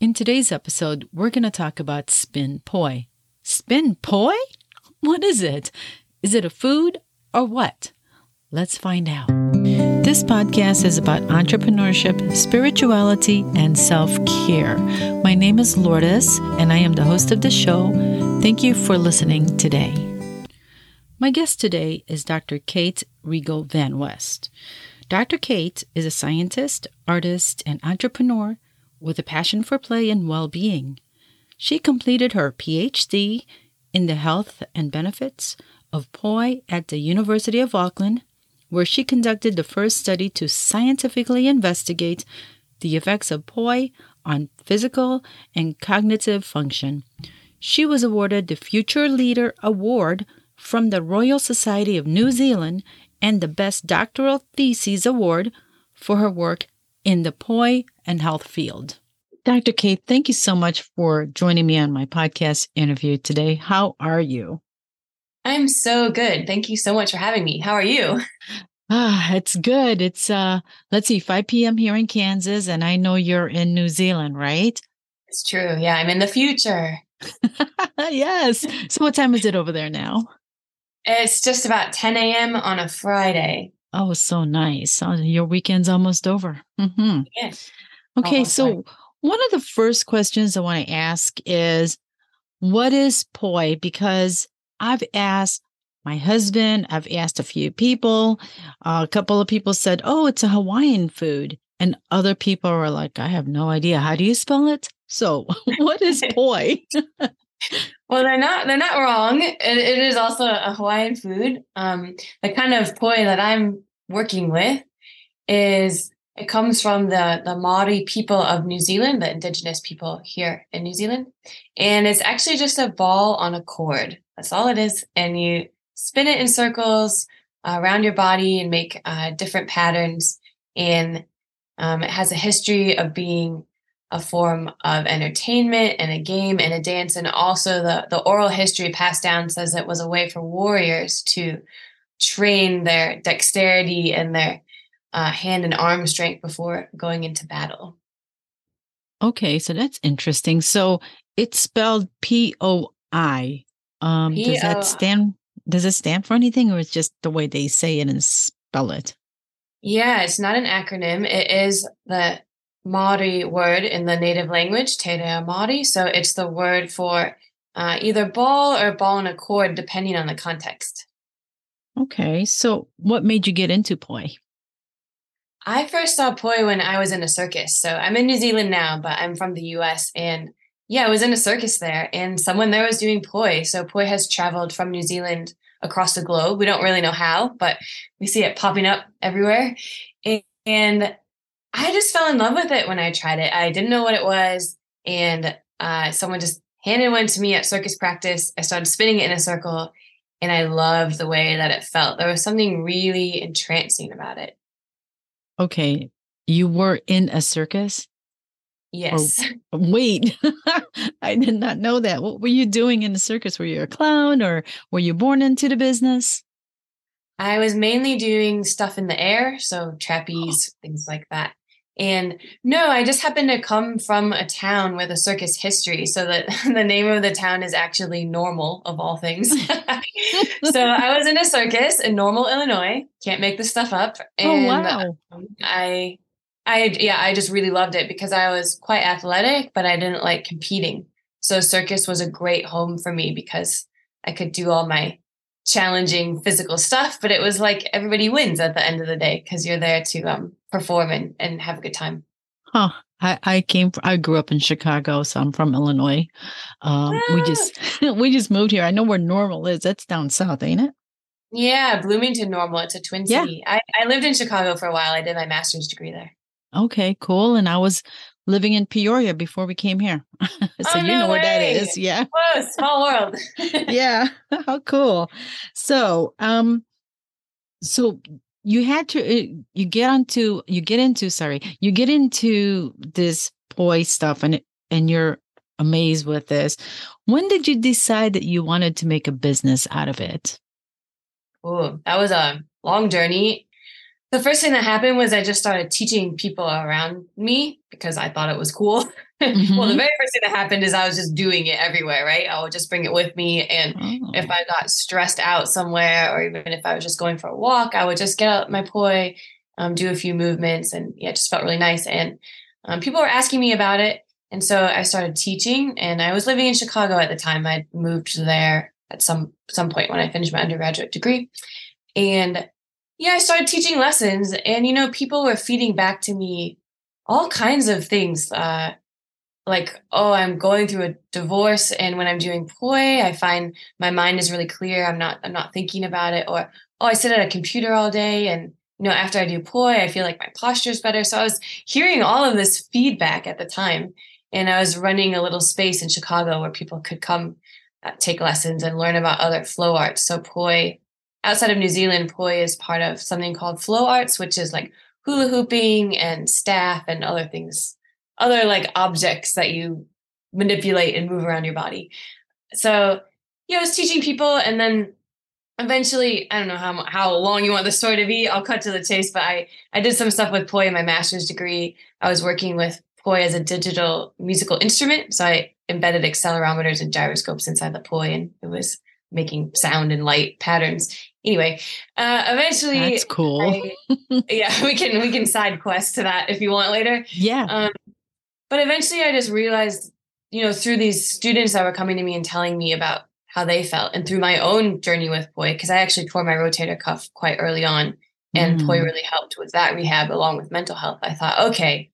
In today's episode, we're going to talk about spin poi. Spin poi? What is it? Is it a food or what? Let's find out. This podcast is about entrepreneurship, spirituality, and self care. My name is Lourdes, and I am the host of the show. Thank you for listening today. My guest today is Dr. Kate Riegle Van West. Dr. Kate is a scientist, artist, and entrepreneur with a passion for play and well being. She completed her PhD in the health and benefits of poi at the University of Auckland, where she conducted the first study to scientifically investigate the effects of poi on physical and cognitive function. She was awarded the Future Leader Award from the Royal Society of New Zealand and the Best Doctoral Thesis Award for her work in the poi and health field. Dr. Kate, thank you so much for joining me on my podcast interview today. How are you? I'm so good. Thank you so much for having me. How are you? Ah, it's good. It's uh let's see, 5 p.m. here in Kansas, and I know you're in New Zealand, right? It's true. Yeah, I'm in the future. yes. So what time is it over there now? It's just about 10 a.m. on a Friday. Oh, so nice. Oh, your weekend's almost over. Mm-hmm. Yeah. Okay, Almost so there. one of the first questions I want to ask is what is poi? Because I've asked my husband, I've asked a few people. a couple of people said, oh, it's a Hawaiian food. And other people were like, I have no idea. How do you spell it? So, what is poi? Well, they're not they're not wrong. It, it is also a Hawaiian food. Um, the kind of poi that I'm working with is it comes from the the Maori people of New Zealand, the indigenous people here in New Zealand, and it's actually just a ball on a cord. That's all it is, and you spin it in circles uh, around your body and make uh, different patterns. And um, it has a history of being a form of entertainment and a game and a dance and also the the oral history passed down says it was a way for warriors to train their dexterity and their uh, hand and arm strength before going into battle Okay, so that's interesting. So it's spelled P O I. Um, does that stand? Does it stand for anything, or it's just the way they say it and spell it? yeah it's not an acronym it is the Maori word in the native language te reo Maori so it's the word for uh, either ball or ball and a cord depending on the context Okay, so what made you get into poi? I first saw poi when I was in a circus. So I'm in New Zealand now, but I'm from the US. And yeah, I was in a circus there and someone there was doing poi. So poi has traveled from New Zealand across the globe. We don't really know how, but we see it popping up everywhere. And, and I just fell in love with it when I tried it. I didn't know what it was. And uh, someone just handed one to me at circus practice. I started spinning it in a circle and I loved the way that it felt. There was something really entrancing about it. Okay, you were in a circus. Yes. Wait, I did not know that. What were you doing in the circus? Were you a clown, or were you born into the business? I was mainly doing stuff in the air, so trapeze, things like that. And no, I just happened to come from a town with a circus history, so that the name of the town is actually Normal, of all things. so I was in a circus in Normal, Illinois. Can't make this stuff up. And oh wow! um, I, I, yeah, I just really loved it because I was quite athletic, but I didn't like competing. So circus was a great home for me because I could do all my challenging physical stuff, but it was like everybody wins at the end of the day because you're there to um, perform and, and have a good time. Huh. I, I came. I grew up in Chicago, so I'm from Illinois. Um, We Ah. just we just moved here. I know where Normal is. That's down south, ain't it? Yeah, Bloomington Normal. It's a twin Yeah. city. I, I lived in Chicago for a while. I did my master's degree there. Okay, cool. And I was living in Peoria before we came here, so Oh, you no know where that is. Yeah. Whoa, small world. yeah how cool so um so you had to uh, you get onto you get into sorry you get into this poi stuff and and you're amazed with this when did you decide that you wanted to make a business out of it Oh, that was a long journey. The first thing that happened was I just started teaching people around me because I thought it was cool. Mm-hmm. well, the very first thing that happened is I was just doing it everywhere, right? I would just bring it with me. And oh. if I got stressed out somewhere, or even if I was just going for a walk, I would just get out my poi, um, do a few movements, and yeah, it just felt really nice. And um, people were asking me about it. And so I started teaching, and I was living in Chicago at the time. I'd moved there at some some point when I finished my undergraduate degree. And yeah, I started teaching lessons, and you know, people were feeding back to me all kinds of things. Uh, like, oh, I'm going through a divorce, and when I'm doing poi, I find my mind is really clear. I'm not, I'm not thinking about it. Or, oh, I sit at a computer all day, and you know, after I do poi, I feel like my posture is better. So I was hearing all of this feedback at the time, and I was running a little space in Chicago where people could come uh, take lessons and learn about other flow arts. So poi outside of New Zealand, poi is part of something called flow arts, which is like hula hooping and staff and other things, other like objects that you manipulate and move around your body. So, yeah, I was teaching people and then eventually, I don't know how how long you want the story to be. I'll cut to the chase, but I I did some stuff with poi in my master's degree. I was working with poi as a digital musical instrument, so I embedded accelerometers and gyroscopes inside the poi, and it was making sound and light patterns anyway, uh, eventually that's cool. I, yeah, we can we can side quest to that if you want later. Yeah. Um, but eventually, I just realized, you know, through these students that were coming to me and telling me about how they felt, and through my own journey with poi, because I actually tore my rotator cuff quite early on, and mm. poi really helped with that rehab along with mental health. I thought, okay,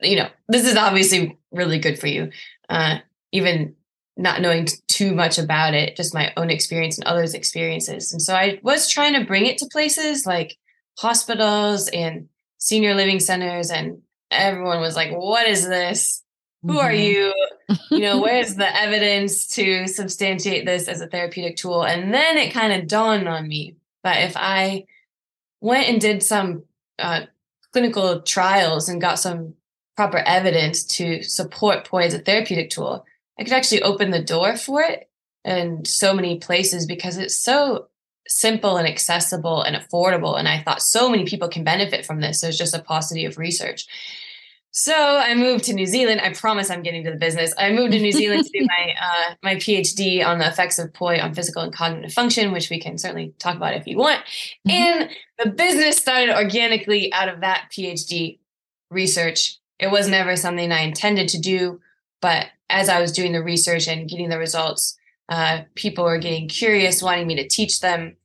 you know, this is obviously really good for you. Uh, even not knowing too much about it, just my own experience and others' experiences. And so I was trying to bring it to places like hospitals and senior living centers, and everyone was like, What is this? Who are mm-hmm. you? You know, where's the evidence to substantiate this as a therapeutic tool? And then it kind of dawned on me that if I went and did some uh, clinical trials and got some proper evidence to support poi as a therapeutic tool, I could actually open the door for it in so many places because it's so simple and accessible and affordable. And I thought so many people can benefit from this. There's just a paucity of research. So I moved to New Zealand. I promise I'm getting to the business. I moved to New Zealand to do my uh, my PhD on the effects of poi on physical and cognitive function, which we can certainly talk about if you want. Mm-hmm. And the business started organically out of that PhD research. It was never something I intended to do, but as I was doing the research and getting the results, uh, people were getting curious, wanting me to teach them,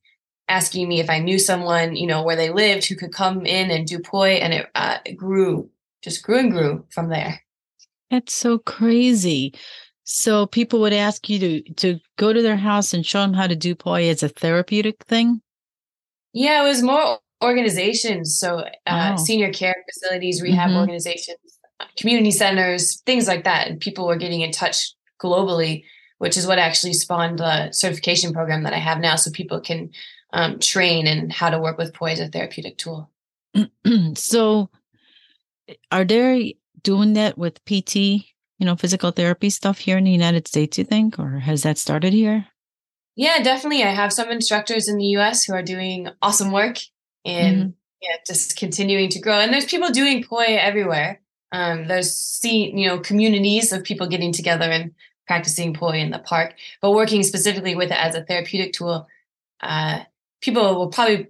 asking me if I knew someone, you know, where they lived who could come in and do poi, and it, uh, it grew, just grew and grew from there. That's so crazy. So people would ask you to to go to their house and show them how to do poi as a therapeutic thing. Yeah, it was more organizations, so uh, oh. senior care facilities, rehab mm-hmm. organizations community centers, things like that. And people were getting in touch globally, which is what actually spawned the certification program that I have now. So people can um, train and how to work with poi as a therapeutic tool. so are they doing that with PT, you know, physical therapy stuff here in the United States, you think, or has that started here? Yeah, definitely. I have some instructors in the US who are doing awesome work and mm-hmm. yeah, just continuing to grow. And there's people doing poi everywhere. Um, there's see you know communities of people getting together and practicing poi in the park, but working specifically with it as a therapeutic tool. Uh, people will probably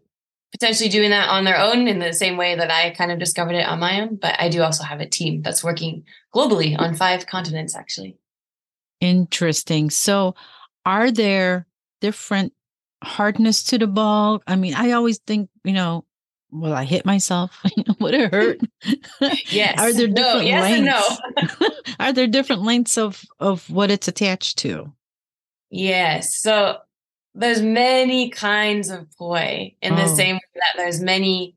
potentially doing that on their own in the same way that I kind of discovered it on my own. But I do also have a team that's working globally on five continents, actually. Interesting. So, are there different hardness to the ball? I mean, I always think, you know, will I hit myself? Would it hurt? yes. Are there different no, yes lengths? no. Are there different lengths of of what it's attached to? Yes. So there's many kinds of poi in oh. the same way that there's many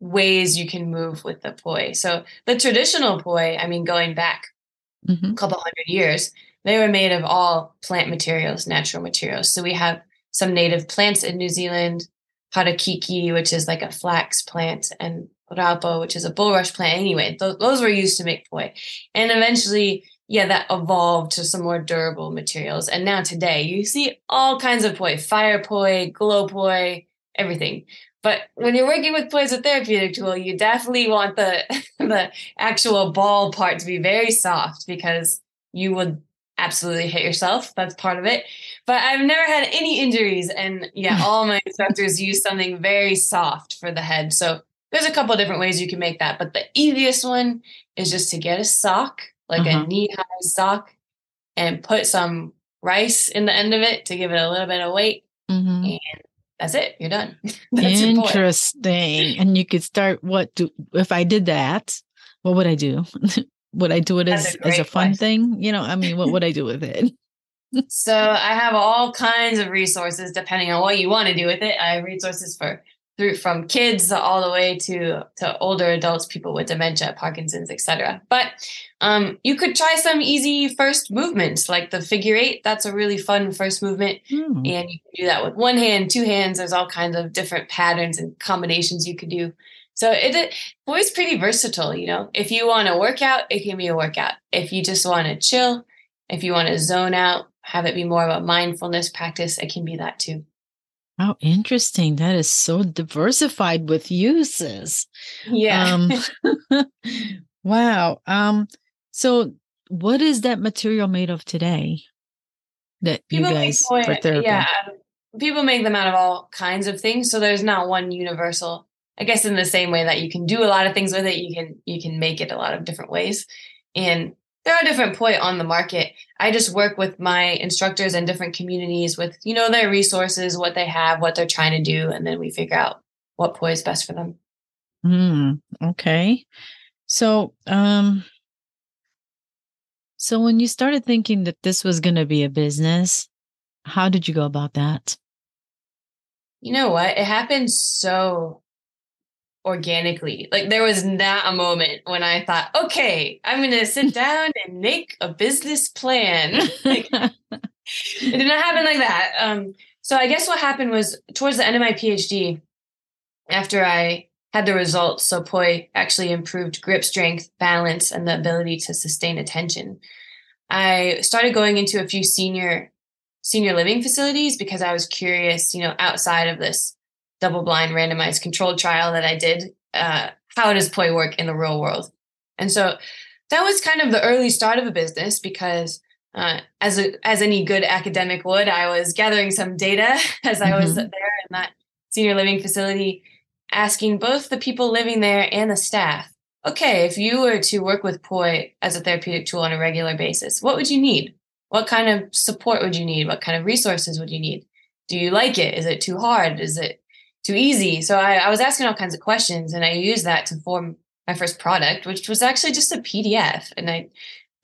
ways you can move with the poi. So the traditional poi, I mean, going back mm-hmm. a couple hundred years, they were made of all plant materials, natural materials. So we have some native plants in New Zealand harakeke, which is like a flax plant, and raupo, which is a bulrush plant. Anyway, th- those were used to make poi. And eventually, yeah, that evolved to some more durable materials. And now today, you see all kinds of poi, fire poi, glow poi, everything. But when you're working with poi as a therapeutic tool, you definitely want the the actual ball part to be very soft because you would absolutely hit yourself. That's part of it. But I've never had any injuries. And yeah, all my instructors use something very soft for the head. So there's a couple different ways you can make that. But the easiest one is just to get a sock, like uh-huh. a knee high sock, and put some rice in the end of it to give it a little bit of weight. Mm-hmm. And that's it. You're done. Interesting. And you could start what do if I did that, what would I do? would I do it as, a as a fun question. thing? You know, I mean, what would I do with it? so I have all kinds of resources depending on what you want to do with it. I have resources for through from kids all the way to to older adults, people with dementia, Parkinson's, etc. But um, you could try some easy first movements like the figure eight. That's a really fun first movement, mm. and you can do that with one hand, two hands. There's all kinds of different patterns and combinations you could do. So it, it poi's pretty versatile, you know. If you want to work out, it can be a workout. If you just want to chill, if you want to zone out, have it be more of a mindfulness practice, it can be that too. Oh, interesting. That is so diversified with uses. Yeah. Um, wow. Um, so what is that material made of today? That people you guys make, for therapy? Yeah. People make them out of all kinds of things. So there's not one universal I guess in the same way that you can do a lot of things with it, you can you can make it a lot of different ways. And there are different poi on the market. I just work with my instructors in different communities with, you know, their resources, what they have, what they're trying to do, and then we figure out what poi is best for them. Hmm. Okay. So, um, so when you started thinking that this was going to be a business, how did you go about that? You know what? It happened so organically. Like there was not a moment when I thought, okay, I'm going to sit down and make a business plan. like, it did not happen like that. Um, so I guess what happened was towards the end of my PhD, after I had the results, so POI actually improved grip strength, balance, and the ability to sustain attention. I started going into a few senior senior living facilities because I was curious, you know, outside of this double blind randomized controlled trial that I did. Uh, how does poi work in the real world? And so that was kind of the early start of a business because uh, as a, as any good academic would, I was gathering some data as I was mm-hmm. there in that senior living facility, asking both the people living there and the staff, okay, if you were to work with poi as a therapeutic tool on a regular basis, what would you need? What kind of support would you need? What kind of resources would you need? Do you like it? Is it too hard? Is it too easy. So I, I was asking all kinds of questions and I used that to form my first product, which was actually just a PDF. And I,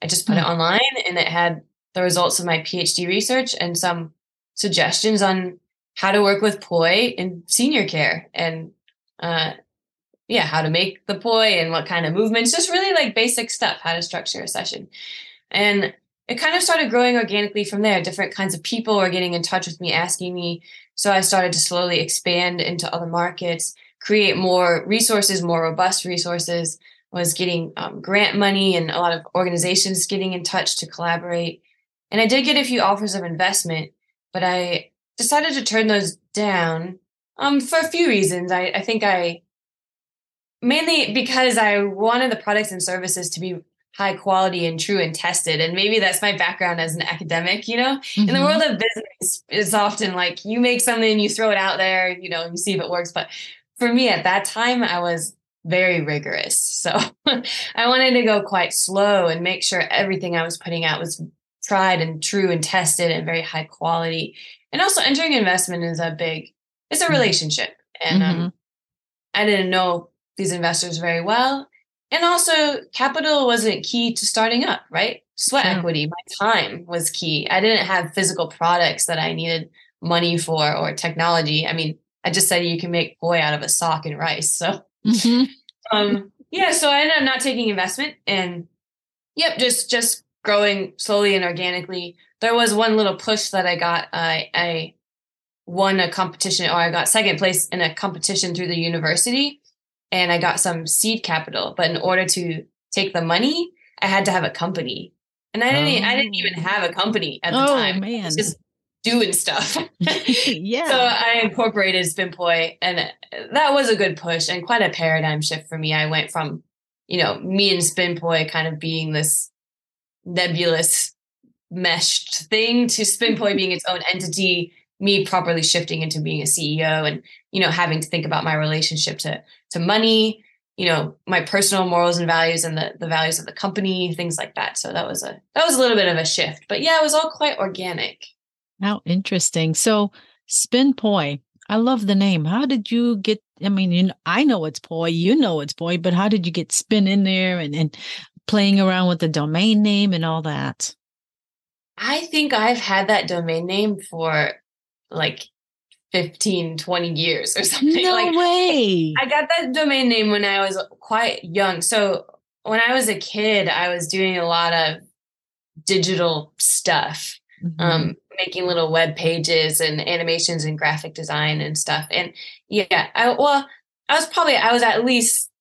I just put mm-hmm. it hmm. online and it had the results of my PhD research and some suggestions on how to work with poi in senior care and uh, yeah, how to make the poi and what kind of movements, just really like basic stuff, how to structure a session. And it kind of started growing organically from there. Different kinds of people were getting in touch with me, asking me so I started to slowly expand into other markets, create more resources, more robust resources. Was getting um, grant money and a lot of organizations getting in touch to collaborate. And I did get a few offers of investment, but I decided to turn those down um, for a few reasons. I, I think I mainly because I wanted the products and services to be high quality and true and tested. And maybe that's my background as an academic, you know? Mm-hmm. In the mm-hmm. world of business, it's often like you make something, you throw it out there, you know, you see if it works. But for me at that time, I was very rigorous. So I wanted to go quite slow and make sure everything I was putting out was tried and true and tested and very high quality. And also entering investment is a big, it's a mm-hmm. relationship. And um, mm-hmm. um, I didn't know these investors very well and also, capital wasn't key to starting up, right? Sweat equity, my time was key. I didn't have physical products that I needed money for or technology. I mean, I just said you can make poi out of a sock and rice. So, mm-hmm. um, yeah, so I ended up not taking investment and, yep, just just growing slowly and organically. There was one little push that I got. I, I won a competition, or I got second place in a competition through the university and I got some seed capital. But in order to take the money, I had to have a company. And I didn't, oh. I didn't even oh. have a company at the oh, time. Man. Just doing stuff. yeah. So I incorporated Spinpoi, and that was a good push and quite a paradigm shift for me. I went from, you know, me and spin poi kind of being this nebulous meshed thing to spin poi mm-hmm. being its own entity me properly shifting into being a ceo and you know having to think about my relationship to to money you know my personal morals and values and the, the values of the company things like that. So that was a that was a little bit of a shift but yeah it was all quite organic. How interesting. So spin poi i love the name. How did you get i mean you know, i know it's poi you know it's poi but how did you get spin in there and, and playing around with the domain name and all that? I think i've had that domain name for like 15, 20 years or something. No like, way. I got that domain name when I was quite young. So when I was a kid, I was doing a lot of digital stuff, mm-hmm. um, making little web pages and animations and graphic design and stuff. And yeah, I well, I was probably I was at least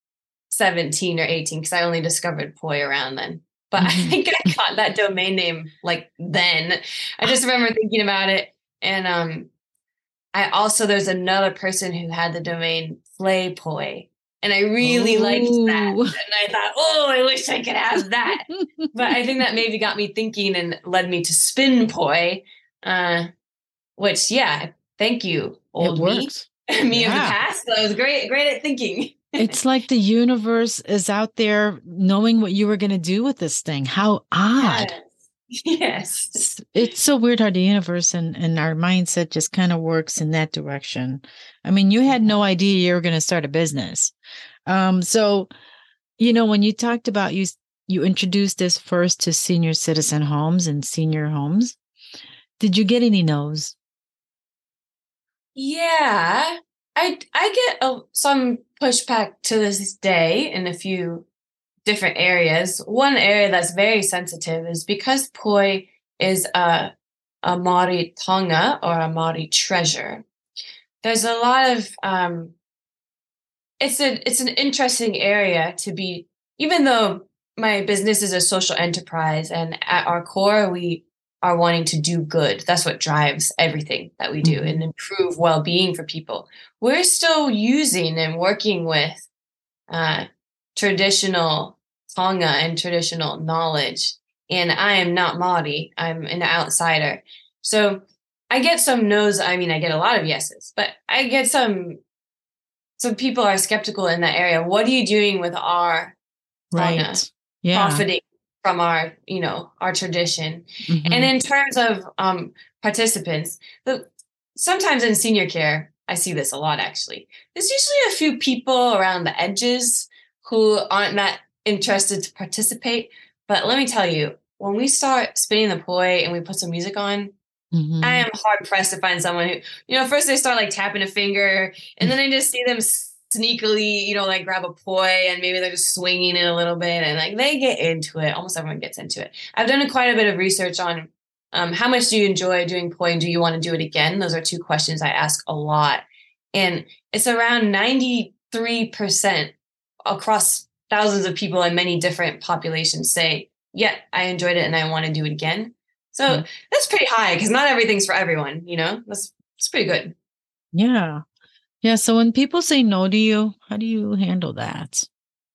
17 or 18 because I only discovered Poi around then. But mm-hmm. I think I got that domain name like then. I just remember thinking about it and um, I also there's another person who had the domain Playpoi. And I really Ooh. liked that. And I thought, oh, I wish I could have that. but I think that maybe got me thinking and led me to spin poi. Uh, which yeah, thank you, old me. me yeah. of the past. I was great, great at thinking. it's like the universe is out there knowing what you were going to do with this thing. How odd. Yes. Yes. It's, so weird how the universe and, and our mindset just kind of works in that direction. I mean, you had no idea you were going to start a business. Um, so, you know, when you talked about you, you introduced this first to senior citizen homes and senior homes. Did you get any no's? Yeah, I I get a, some pushback to this day in a few different areas. One area that's very sensitive is because poi is a, a Maori taonga or a Maori treasure. There's a lot of um, it's a it's an interesting area to be even though my business is a social enterprise and at our core we are wanting to do good that's what drives everything that we do mm-hmm. and improve well-being for people we're still using and working with uh, traditional Taonga and traditional knowledge. And I am not Maori, I'm an outsider. So I get some no's. I mean, I get a lot of yeses, but I get some, some people are skeptical in that area. What are you doing with our right. Taonga yeah. profiting from our, you know, our tradition? Mm-hmm. And in terms of um, participants, the, sometimes in senior care, I see this a lot actually. There's usually a few people around the edges who aren't that interested to participate. But let me tell you, when we start spinning the poi and we put some music on, mm-hmm. I am hard pressed to find someone who, you know, first they start like tapping a finger and then I just see them sneakily, you know, like grab a poi and maybe they're just swinging it a little bit and like they get into it. Almost everyone gets into it. I've done quite a bit of research on um, how much do you enjoy doing poi and do you want to do it again? Those are two questions I ask a lot. And it's around 93% across thousands of people in many different populations say, yeah, I enjoyed it and I want to do it again. So mm-hmm. that's pretty high because not everything's for everyone, you know? That's it's pretty good. Yeah. Yeah. So when people say no to you, how do you handle that?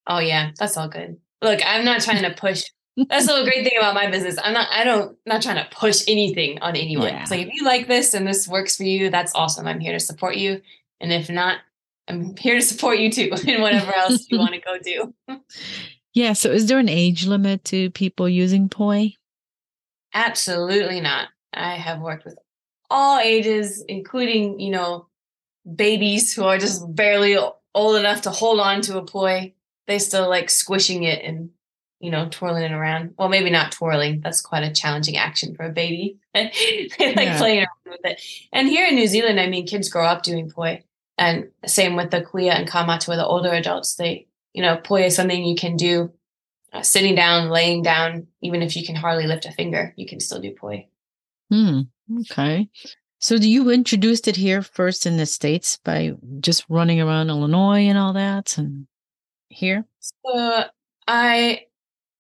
Oh yeah, that's all good. Look, I'm not trying to push. that's the great thing about my business. I'm not I don't not trying to push anything on anyone. Yeah. It's like if you like this and this works for you, that's awesome. I'm here to support you. And if not, I'm here to support you too in whatever else you want to go do. yeah. So is there an age limit to people using Poi? Absolutely not. I have worked with all ages, including, you know, babies who are just barely old enough to hold on to a poi. They still like squishing it and, you know, twirling it around. Well, maybe not twirling. That's quite a challenging action for a baby. they like yeah. playing around with it. And here in New Zealand, I mean, kids grow up doing poi. And same with the kuia and kaumātua, the older adults, they, you know, poi is something you can do uh, sitting down, laying down, even if you can hardly lift a finger, you can still do poi. Hmm. Okay. So do you introduced it here first in the States by just running around Illinois and all that and here? So I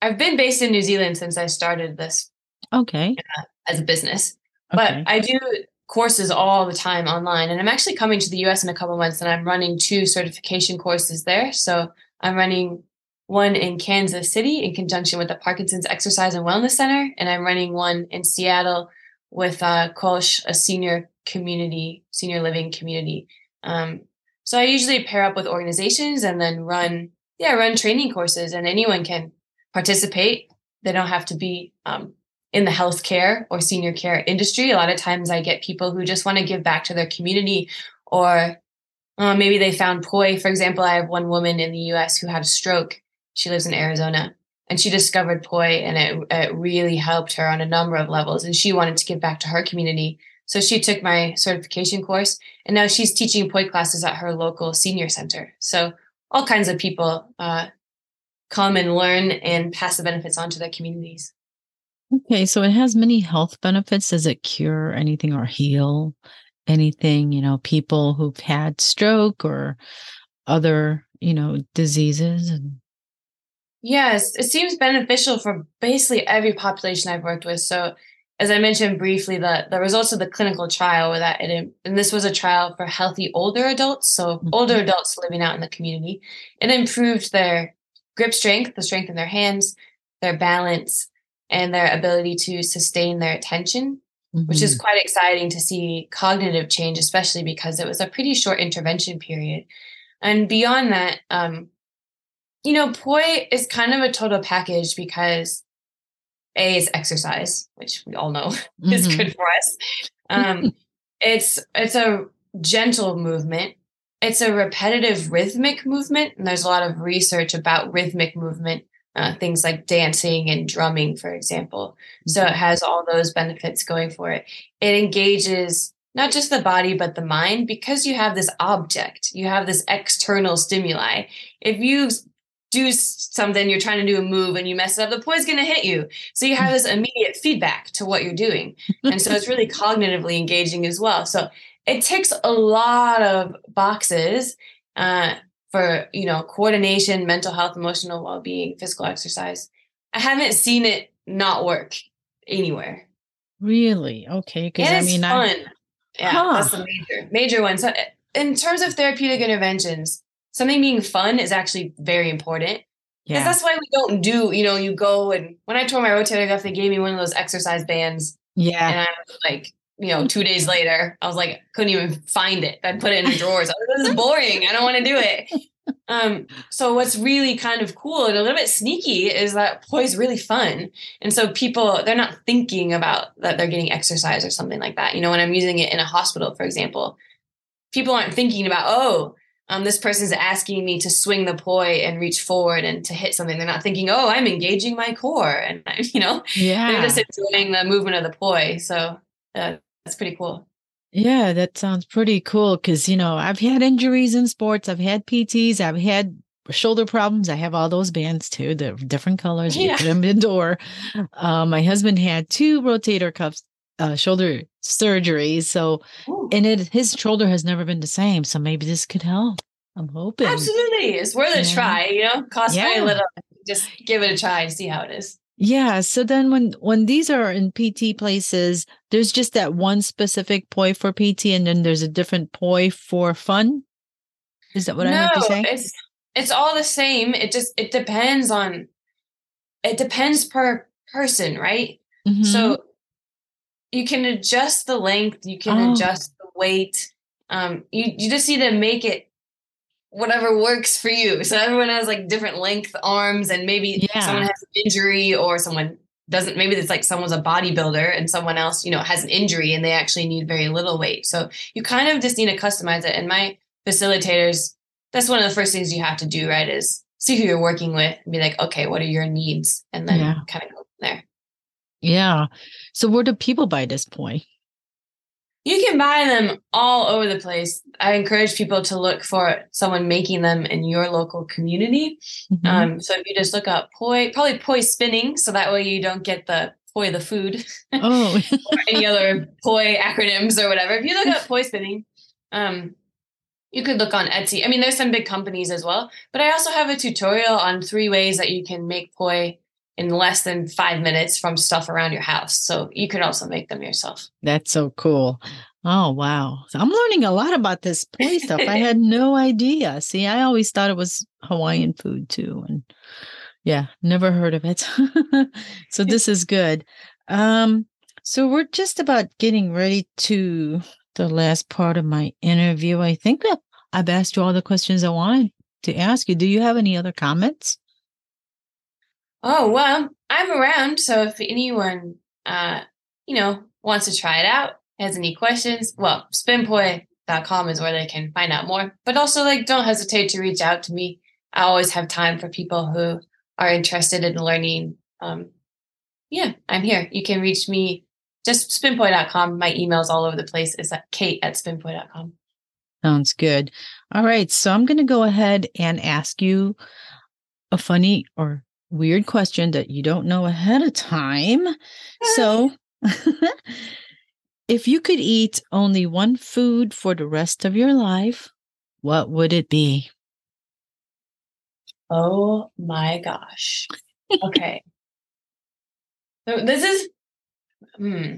I've been based in New Zealand since I started this. Okay. Uh, as a business. Okay. But I do courses all the time online. And I'm actually coming to the US in a couple months and I'm running two certification courses there. So I'm running one in Kansas City in conjunction with the Parkinson's Exercise and Wellness Center. And I'm running one in Seattle with uh, Kolsch, a senior community, senior living community. Um, so I usually pair up with organizations and then run, yeah, run training courses and anyone can participate. They don't have to be um, in the healthcare or senior care industry. A lot of times I get people who just want to give back to their community or uh, maybe they found poi. For example, I have one woman in the US who had a stroke. She lives in Arizona and she discovered poi and it, it really helped her on a number of levels. And she wanted to give back to her community. So she took my certification course and now she's teaching poi classes at her local senior center. So all kinds of people uh, come and learn and pass the benefits on to their communities. Okay, so it has many health benefits. Does it cure anything or heal anything? You know, people who've had stroke or other, you know, diseases and Yes, it seems beneficial for basically every population I've worked with. So, as I mentioned briefly, the, the results of the clinical trial were that it, and this was a trial for healthy older adults, so mm-hmm. older adults living out in the community. It improved their grip strength, the strength in their hands, their balance, and their ability to sustain their attention, mm-hmm. which is mm-hmm. quite exciting to see cognitive change, especially because it was a pretty short intervention period. And beyond that, um, you know, poi is kind of a total package because a is exercise, which we all know mm-hmm. is good for us. Um, it's it's a gentle movement. It's a repetitive rhythmic movement, and there's a lot of research about rhythmic movement uh, things like dancing and drumming, for example. So it mm-hmm. has all those benefits going for it. It engages not just the body, but the mind because you have this object, you have this external stimuli. If you do something, you're trying to do a move and you mess it up, the poi's going to hit you. So you have this immediate feedback to what you're doing. And so it's really cognitively engaging as well. So it ticks a lot of boxes. Uh, for you know coordination mental health emotional well-being physical exercise. I haven't seen it not work anywhere. Really? Okay because i mean fun. I, yeah huh. that's the major major one. So eh, in terms of therapeutic interventions something being fun is actually very important. Because yeah. that's why we don't do you know you go and when i tore my rotator cuff they gave me one of those exercise bands. Yeah. And i was like you know, two days later, I was like, couldn't even find it. I put it in the drawers. Like, this is boring. I don't want to do it. Um, so what's really kind of cool and a little bit sneaky is that poi is really fun. And so people, they're not thinking about that they're getting exercise or something like that. You know, when I'm using it in a hospital, for example, people aren't thinking about, oh, um, this person's asking me to swing the poi and reach forward and to hit something. They're not thinking, oh, I'm engaging my core. And, you know, yeah. they're just enjoying the movement of the poi. So uh, that's pretty cool. Yeah, that sounds pretty cool because, you know, I've had injuries in sports, I've had PTs, I've had shoulder problems. I have all those bands too, the different colors. Yeah. You put them indoor. Uh, my husband had two rotator cuffs, uh, shoulder surgeries. So, Ooh. and it his shoulder has never been the same. So maybe this could help. I'm hoping. Absolutely, it's worth yeah. a try. You know, cost yeah. very little. Just give it a try and see how it is. Yeah. So then when when these are in PT places, there's just that one specific poi for PT and then there's a different poi for fun. Is that what no, I have to say? It's it's all the same. It just it depends on it depends per person, right? Mm-hmm. So you can adjust the length, you can oh. adjust the weight. Um, you you just need to make it whatever works for you. So everyone has like different length arms, and maybe yeah. someone has an injury or someone doesn't. Maybe it's like someone's a bodybuilder and someone else, you know, has an injury and they actually need very little weight. So you kind of just need to customize it. And my facilitators, that's one of the first things you have to do, right? Is see who you're working with and be like, okay, what are your needs? And then yeah. kind of go from there. Yeah. So where do people buy this poi? You can buy them all over the place. I encourage people to look for someone making them in your local community. Mm-hmm. Um, so if you just look up poi, probably poi spinning, so that way you don't get the poi the food, oh, or any other poi acronyms or whatever. If you look up poi spinning, um, you could look on Etsy. I mean, there's some big companies as well, but I also have a tutorial on three ways that you can make poi in less than five minutes from stuff around your house. So you could also make them yourself. That's so cool. Oh, wow. So I'm learning a lot about this poi stuff. I had no idea. See, I always thought it was Hawaiian food too. And yeah, never heard of it. so this is good. Um, so we're just about getting ready to the last part of my interview. I think I've asked you all the questions I wanted to ask you. Do you have any other comments? Oh, well, I'm around. So if anyone, uh, you know, wants to try it out, has any questions, well, spinpoi.com is where they can find out more. But also, like, don't hesitate to reach out to me. I always have time for people who are interested in learning. Um, yeah, I'm here. You can reach me just spinpoi.com. My email's all over the place. It's at kate at spinpoi.com. Sounds good. All right. So I'm going to go ahead and ask you a funny or weird question that you don't know ahead of time. So if you could eat only one food for the rest of your life, what would it be? Oh my gosh. Okay. so this is, hmm,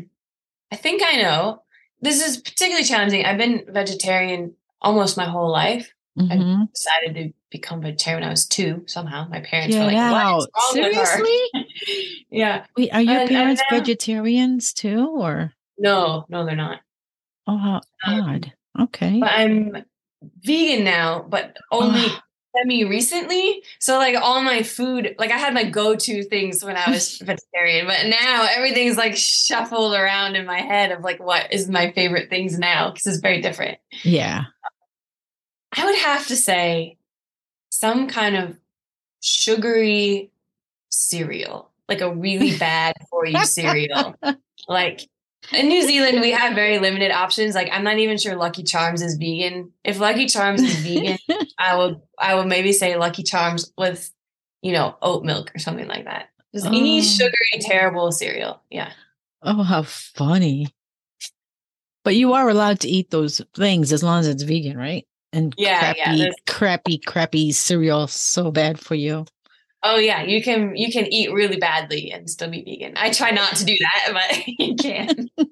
I think I know. This is particularly challenging. I've been vegetarian almost my whole life. Mhm. I decided to become vegetarian when I was two. Somehow my parents Get were like, out. "What is wrong with her?" Seriously? yeah. Wait, are your And- and parents now- vegetarians too, or No, no, they're not. oh, how Um, odd? Okay. But I'm vegan now, but only semi recently. So like all my food, like I had my go to things when I was vegetarian, but now everything's like shuffled around in my head of like what is my favorite things now because it's very different. Yeah. I would have to say some kind of sugary cereal, like a really bad for you cereal. Like in New Zealand, we have very limited options. Like I'm not even sure Lucky Charms is vegan. If Lucky Charms is vegan, I would I would maybe say Lucky Charms with, you know, oat milk or something like that. Just any Oh. sugary, terrible cereal. Yeah. Oh, how funny. But you are allowed to eat those things as long as it's vegan, right? And Yeah, crappy, yeah, crappy, crappy cereal so bad for you. Oh yeah, you can you can eat really badly and still be vegan. I try not to do that, but you can.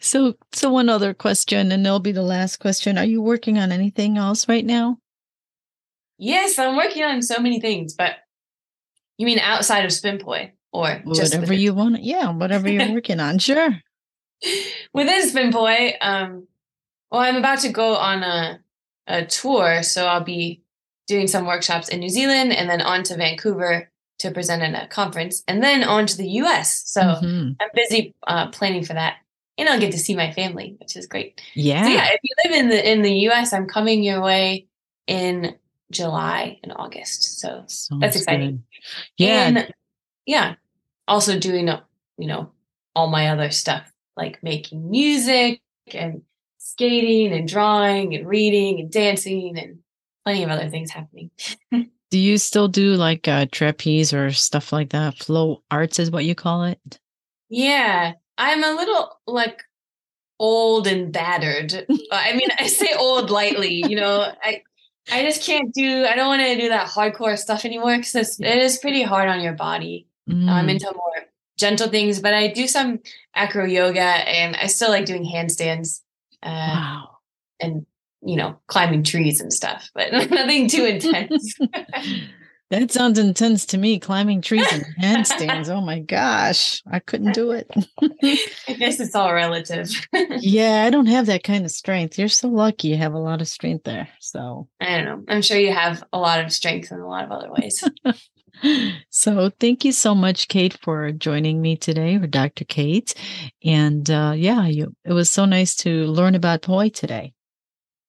So, so one other question, and it'll be the last question. Are you working on anything else right now? Yes, I'm working on so many things, but you mean outside of Spinpoi or just Whatever you want. Yeah, whatever you're working on. Sure. within Spinpoi? Um, well, I'm about to go on a a tour, so I'll be doing some workshops in New Zealand and then on to Vancouver to present at a conference, and then on to the U.S. So Mhm. I'm busy uh, planning for that, and I'll get to see my family, which is great. Yeah. So yeah, if you live in the in the US, I'm coming your way in July and August. So Sounds exciting. good. Yeah. and yeah, also doing you know all my other stuff like making music and skating and drawing and reading and dancing and plenty of other things happening. do you still do like uh, trapeze or stuff like that? Flow arts is what you call it. Yeah, I'm a little like old and battered. I mean, I say old lightly, you know. I I just can't do. I don't want to do that hardcore stuff anymore because it is pretty hard on your body. I'm Mm. into more gentle things, but I do some acro yoga, and I still like doing handstands uh, wow. and you know climbing trees and stuff, but nothing too intense. That sounds intense to me. Climbing trees and handstands. Oh my gosh, I couldn't do it. I guess it's all relative. yeah, I don't have that kind of strength. You're so lucky. You have a lot of strength there. So, I don't know. I'm sure you have a lot of strength in a lot of other ways. So thank you so much, Kate, for joining me today, or Dr. Kate. And uh, yeah, you, it was so nice to learn about poi today.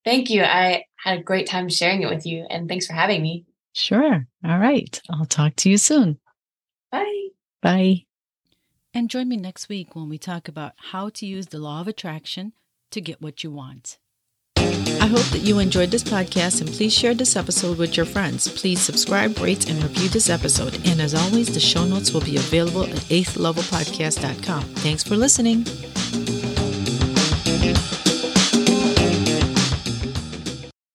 Thank you. I had a great time sharing it with you, and thanks for having me. Sure. All right. I'll talk to you soon. Bye. Bye. And join me next week when we talk about how to use the law of attraction to get what you want. I hope that you enjoyed this podcast and please share this episode with your friends. Please subscribe, rate, and review this episode. And as always, the show notes will be available at eighthlevelpodcast.com. Thanks for listening.